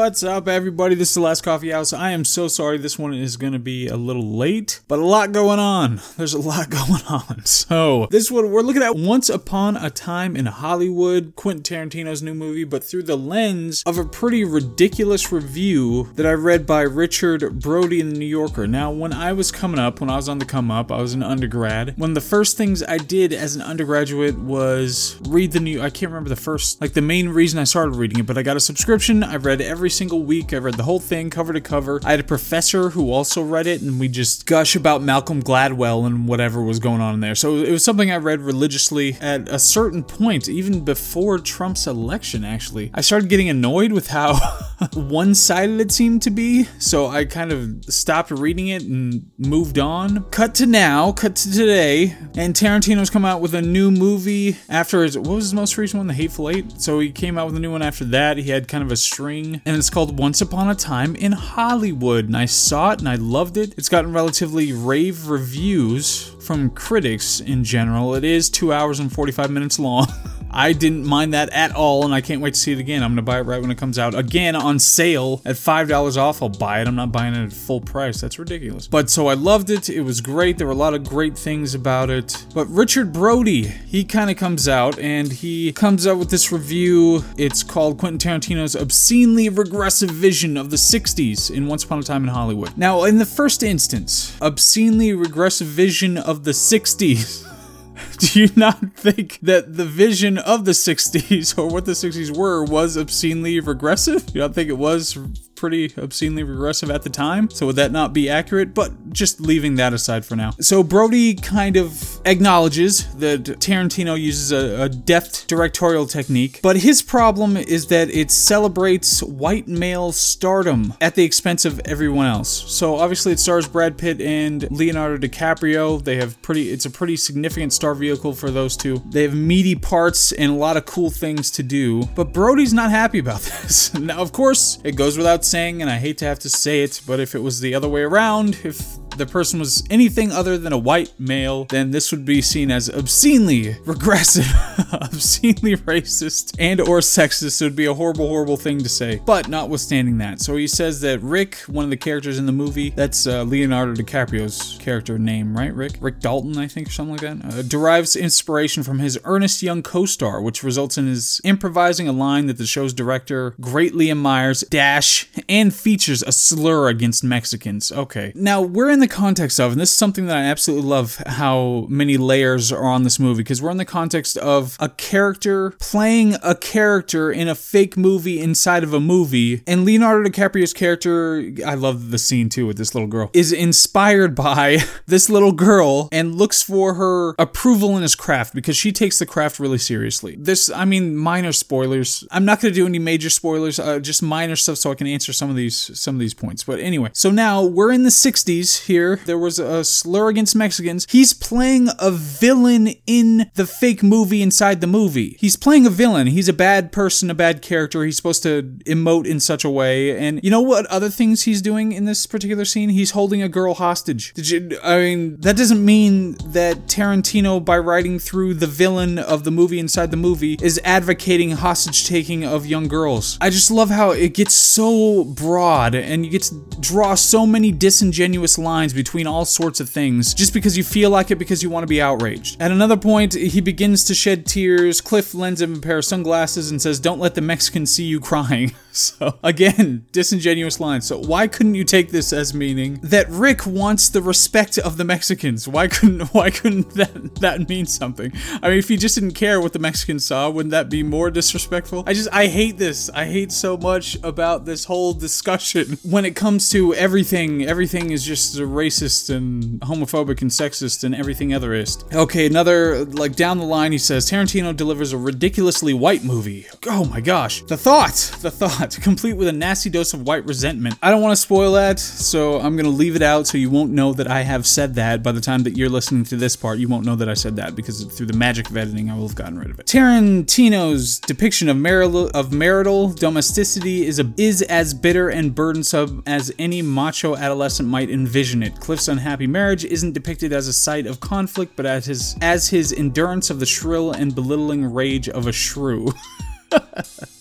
What's up, everybody? This is the Last Coffee House. I am so sorry this one is going to be a little late, but a lot going on. There's a lot going on. So, this one, we're looking at Once Upon a Time in Hollywood, Quentin Tarantino's new movie, but through the lens of a pretty ridiculous review that I read by Richard Brody in the New Yorker. Now, when I was coming up, when I was on the come up, I was an undergrad. One of the first things I did as an undergraduate was read the new, I can't remember the first, like the main reason I started reading it, but I got a subscription. I read every single week. I read the whole thing cover to cover. I had a professor who also read it, and we just gush about Malcolm Gladwell and whatever was going on in there. So it was something I read religiously at a certain point, even before Trump's election, actually. I started getting annoyed with how one sided it seemed to be, so I kind of stopped reading it and moved on. Cut to now, cut to today, and Tarantino's come out with a new movie after his, what was his most recent one? The Hateful Eight? So he came out with a new one after that. He had kind of a string and it's called Once Upon a Time in Hollywood. And I saw it and I loved it. It's gotten relatively rave reviews from critics in general. It is two hours and 45 minutes long. I didn't mind that at all, and I can't wait to see it again. I'm gonna buy it right when it comes out. Again, on sale at $5 off, I'll buy it. I'm not buying it at full price. That's ridiculous. But so I loved it. It was great. There were a lot of great things about it. But Richard Brody, he kind of comes out and he comes out with this review. It's called Quentin Tarantino's obscenely regressive vision of the 60s in Once Upon a Time in Hollywood. Now, in the first instance, obscenely regressive vision of the 60s. do you not think that the vision of the 60s or what the 60s were was obscenely regressive? You don't think it was pretty obscenely regressive at the time. So would that not be accurate? But just leaving that aside for now. So Brody kind of acknowledges that Tarantino uses a, a deft directorial technique, but his problem is that it celebrates white male stardom at the expense of everyone else. So obviously it stars Brad Pitt and Leonardo DiCaprio. They have pretty it's a pretty significant star vehicle for those two. They have meaty parts and a lot of cool things to do, but Brody's not happy about this. now of course, it goes without saying, and I hate to have to say it, but if it was the other way around, if the person was anything other than a white male, then this would be seen as obscenely regressive, obscenely racist, and or sexist. It would be a horrible, horrible thing to say. But notwithstanding that, so he says that Rick, one of the characters in the movie, that's uh, Leonardo DiCaprio's character name, right? Rick, Rick Dalton, I think, or something like that, uh, derives inspiration from his earnest young co-star, which results in his improvising a line that the show's director greatly admires, dash, and features a slur against Mexicans. Okay, now we're in the context of, and this is something that I absolutely love how many layers are on this movie, because we're in the context of a character playing a character in a fake movie inside of a movie. And Leonardo DiCaprio's character, I love the scene too with this little girl, is inspired by this little girl and looks for her approval in his craft because she takes the craft really seriously. This, I mean, minor spoilers. I'm not going to do any major spoilers, uh, just minor stuff so I can answer some of these some of these points. But anyway, so now we're in the 60s here there was a slur against Mexicans. He's playing a villain in the fake movie inside the movie. He's playing a villain. He's a bad person, a bad character. He's supposed to emote in such a way. And you know what other things he's doing in this particular scene? He's holding a girl hostage. Did you, I mean, that doesn't mean that Tarantino, by writing through the villain of the movie inside the movie, is advocating hostage taking of young girls. I just love how it gets so broad and you get to draw so many disingenuous lines between all sorts of things just because you feel like it because you want to be outraged. At another point, he begins to shed tears. Cliff lends him a pair of sunglasses and says, Don't let the Mexicans see you crying. So, again, disingenuous line. So, why couldn't you take this as meaning that Rick wants the respect of the Mexicans? Why couldn't why couldn't that that mean something? I mean, if he just didn't care what the Mexicans saw, wouldn't that be more disrespectful? I just I hate this. I hate so much about this whole discussion when it comes to everything. Everything is just racist and homophobic and sexist and everything otherist. Okay, another like down the line he says Tarantino delivers a ridiculously white movie. Oh my gosh. The thought, the thought complete with a nasty dose of white resentment. I don't want to spoil that, so I'm going to leave it out so you won't know that I have said that. By the time that you're listening to this part, you won't know that I said that because through the magic of editing, I will have gotten rid of it. Tarantino's depiction of marital, of marital domesticity is, a, is as bitter and burdensome as any macho adolescent might envision it. Cliff's unhappy marriage isn't depicted as a site of conflict, but as his, as his endurance of the shrill and belittling rage of a shrew.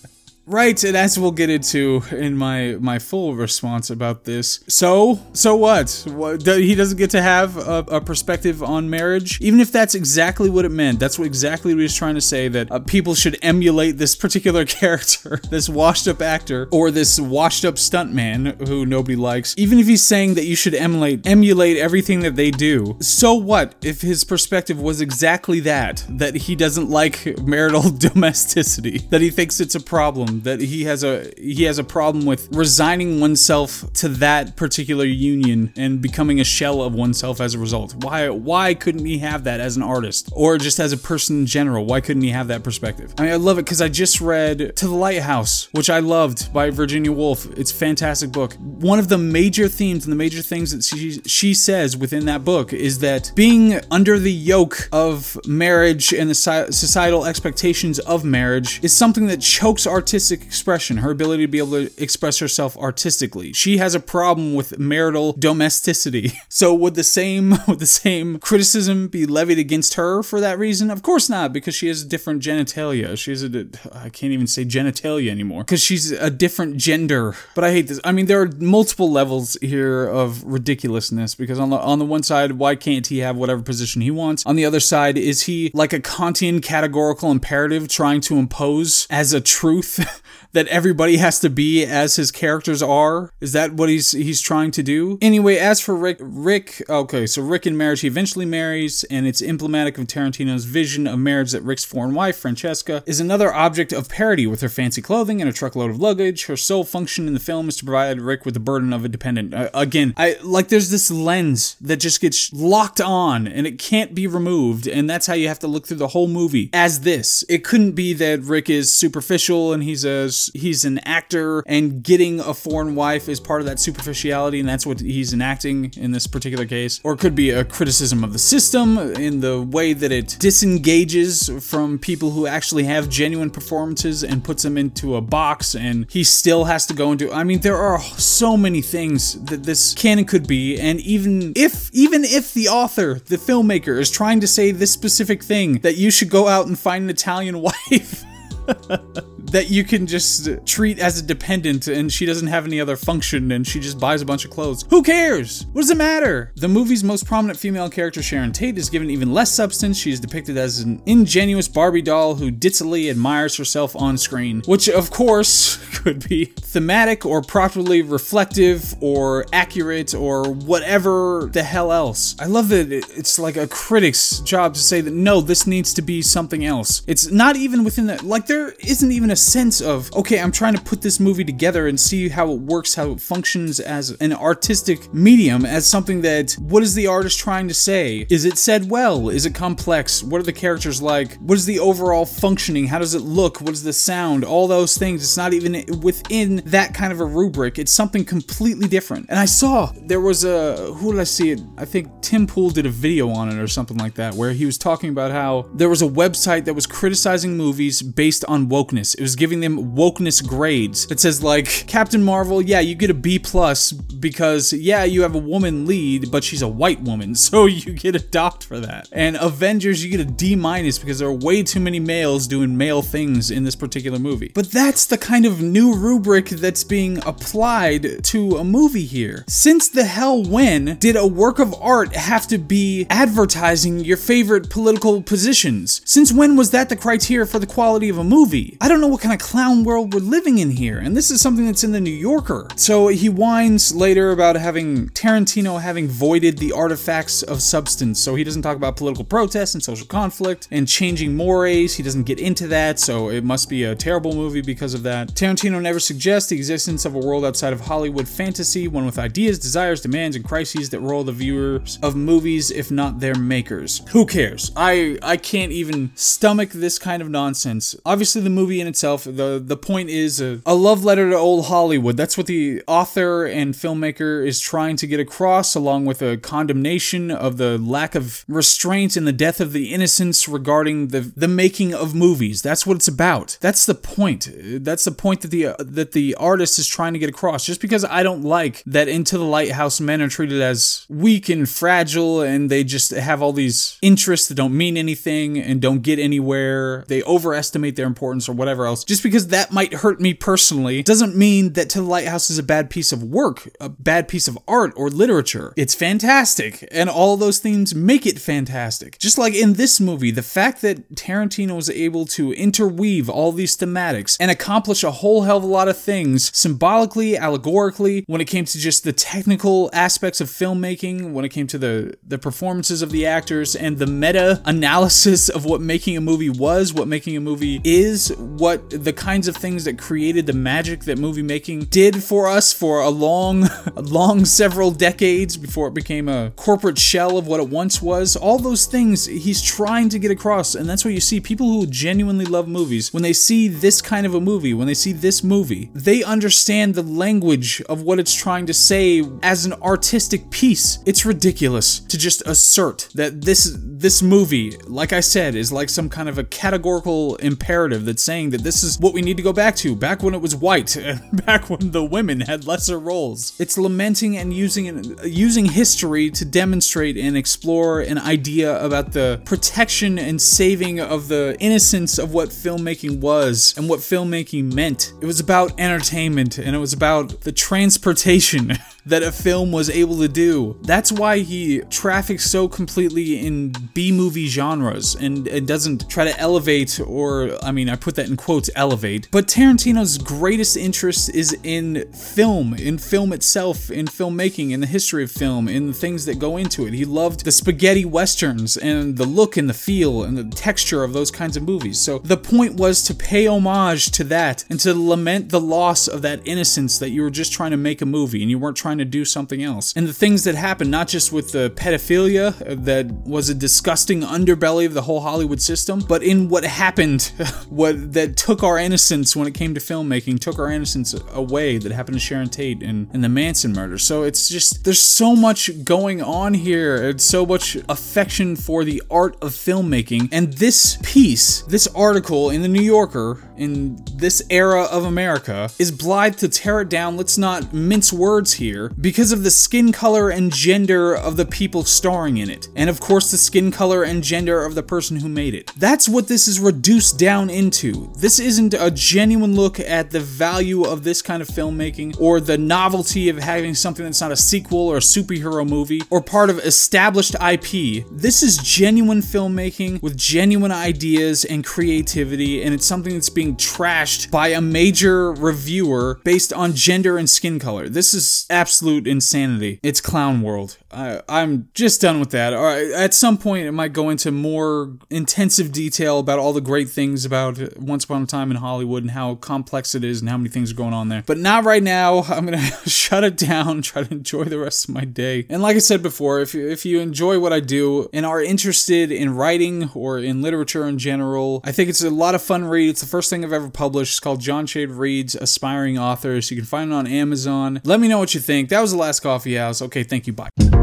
Right, and as we'll get into in my my full response about this. So, so what? what he doesn't get to have a, a, perspective on marriage, even if that's exactly what it meant. That's what exactly what he was trying to say that uh, people should emulate this particular character, this washed up actor, or this washed up stuntman who nobody likes. Even if he's saying that you should emulate emulate everything that they do. So what if his perspective was exactly that? That he doesn't like marital domesticity, that he thinks it's a problem that he has a he has a problem with resigning oneself to that particular union and becoming a shell of oneself as a result. Why why couldn't he have that as an artist or just as a person in general? Why couldn't he have that perspective? I mean, I love it because I just read To the Lighthouse, which I loved by Virginia Woolf. It's a fantastic book. One of the major themes and the major things that she she says within that book is that being under the yoke of marriage and the societal expectations of marriage is something that chokes artistic artistic expression, her ability to be able to express herself artistically. She has a problem with marital domesticity. So would the same would the same criticism be levied against her for that reason? Of course not, because she has different genitalia. She's a I can't even say genitalia anymore because she's a different gender. But I hate this. I mean, there are multiple levels here of ridiculousness because on the on the one side, why can't he have whatever position he wants? On the other side, is he like a Kantian categorical imperative trying to impose as a truth that everybody has to be as his characters are? Is that what he's he's trying to do? Anyway, as for Rick, Rick, okay, so Rick in marriage, he eventually marries, and it's emblematic of Tarantino's vision of marriage that Rick's foreign wife, Francesca, is another object of parody with her fancy clothing and a truckload of luggage. Her sole function in the film is to provide Rick with the burden of a dependent. Uh, again, I like there's this lens that just gets locked on and it can't be removed, and that's how you have to look through the whole movie as this. It couldn't be that Rick is superficial and he's a he's an actor and getting a foreign wife is part of that superficiality and that's what he's enacting in this particular case. Or it could be a criticism of the system in the way that it disengages from people who actually have genuine performances and puts them into a box and he still has to go into I mean there are so many things that this canon could be and even if even if the author the filmmaker is trying to say this specific thing that you should go out and find an Italian wife that you can just treat as a dependent and she doesn't have any other function and she just buys a bunch of clothes. Who cares? What does it matter? The movie's most prominent female character, Sharon Tate, is given even less substance. She is depicted as an ingenuous Barbie doll who dizzily admires herself on screen, which of course could be thematic or properly reflective or accurate or whatever the hell else. I love that it's like a critic's job to say that no, this needs to be something else. It's not even within the, like, there isn't even a sense of, okay, I'm trying to put this movie together and see how it works, how it functions as an artistic medium, as something that, what is the artist trying to say? Is it said well? Is it complex? What are the characters like? What is the overall functioning? How does it look? What is the sound? All those things. It's not even within that kind of a rubric. It's something completely different. And I saw there was a, who did I see it? I think Tim Pool did a video on it or something like that, where he was talking about how there was a website that was criticizing movies based on wokeness. It was giving them wokeness grades. It says like Captain Marvel, yeah, you get a B plus because yeah, you have a woman lead, but she's a white woman, so you get a dot for that. And Avengers, you get a D minus because there are way too many males doing male things in this particular movie. But that's the kind of new rubric that's being applied to a movie here. Since the hell when did a work of art have to be advertising your favorite political positions? Since when was that the criteria for the quality of a movie? I don't know what kind of clown world we're living in here, and this is something that's in the New Yorker. So he whines later about having Tarantino having voided the artifacts of substance. So he doesn't talk about political protest and social conflict and changing mores. He doesn't get into that, so it must be a terrible movie because of that. Tarantino never suggests the existence of a world outside of Hollywood fantasy, one with ideas, desires, demands, and crises that roll the viewers of movies, if not their makers. Who cares? I I can't even stomach this kind of nonsense. Obviously, the movie in itself, the the point is a, a love letter to old Hollywood. That's what the author and filmmaker is trying to get across, along with a condemnation of the lack of restraint and the death of the innocents regarding the the making of movies. That's what it's about. That's the point. That's the point that the uh, that the artist is trying to get across. Just because I don't like that Into the Lighthouse men are treated as weak and fragile, and they just have all these interests that don't mean anything and don't get anywhere. They overestimate their importance or whatever else just because that might hurt me personally, doesn't mean that To the Lighthouse is a bad piece of work, a bad piece of art or literature. It's fantastic, and all those themes make it fantastic. Just like in this movie, the fact that Tarantino was able to interweave all these thematics and accomplish a whole hell of a lot of things symbolically, allegorically, when it came to just the technical aspects of filmmaking, when it came to the, the performances of the actors, and the meta analysis of what making a movie was, what making a movie is, what the kinds of things that created the magic that movie making did for us for a long, a long several decades before it became a corporate shell of what it once was. All those things he's trying to get across, and that's what you see. People who genuinely love movies, when they see this kind of a movie, when they see this movie, they understand the language of what it's trying to say as an artistic piece. It's ridiculous to just assert that this this movie, like I said, is like some kind of a categorical imperative that's saying that this is what we need to go back to, back when it was white, and back when the women had lesser roles. It's lamenting and using using history to demonstrate and explore an idea about the protection and saving of the innocence of what filmmaking was and what filmmaking meant. It was about entertainment and it was about the transportation that a film was able to do. That's why he traffics so completely in B movie genres and, and doesn't try to elevate, or, I mean, I put that in quotes, elevate. But Tarantino's greatest interest is in film, in film itself, in filmmaking, in the history of film, in the things that go into it. He loved the spaghetti westerns and the look and the feel and the texture of those kinds of movies. So the point was to pay homage to that and to lament the loss of that innocence that you were just trying to make a movie and you weren't trying to do something else. And the things that happened, not just with the pedophilia uh, that was a disgusting underbelly of the whole Hollywood system, but in what happened, what that took our innocence when it came to filmmaking, took our innocence away that happened to Sharon Tate and, and the Manson murder. So it's just, there's so much going on here. It's so much affection for the art of filmmaking. And this piece, this article in the New Yorker, in this era of America, is blithe to tear it down. Let's not mince words here because of the skin color and gender of the people starring in it. And of course, the skin color and gender of the person who made it. That's what this is reduced down into. This isn't a genuine look at the value of this kind of filmmaking or the novelty of having something that's not a sequel or a superhero movie or part of established IP. This is genuine filmmaking with genuine ideas and creativity, and it's something that's being trashed by a major reviewer based on gender and skin color. This is absolute insanity. It's clown world. I, I'm just done with that. All right, at some point, it might go into more intensive detail about all the great things about Once Upon a Time in Hollywood and how complex it is and how many things are going on there. But not right now. I'm gonna shut it down. Try to enjoy the rest of my day. And like I said before, if if you enjoy what I do and are interested in writing or in literature in general, I think it's a lot of fun read. It's the first thing I've ever published. It's called John Shade Reads Aspiring Authors. You can find it on Amazon. Let me know what you think. That was the last coffee house. Okay, thank you. Bye.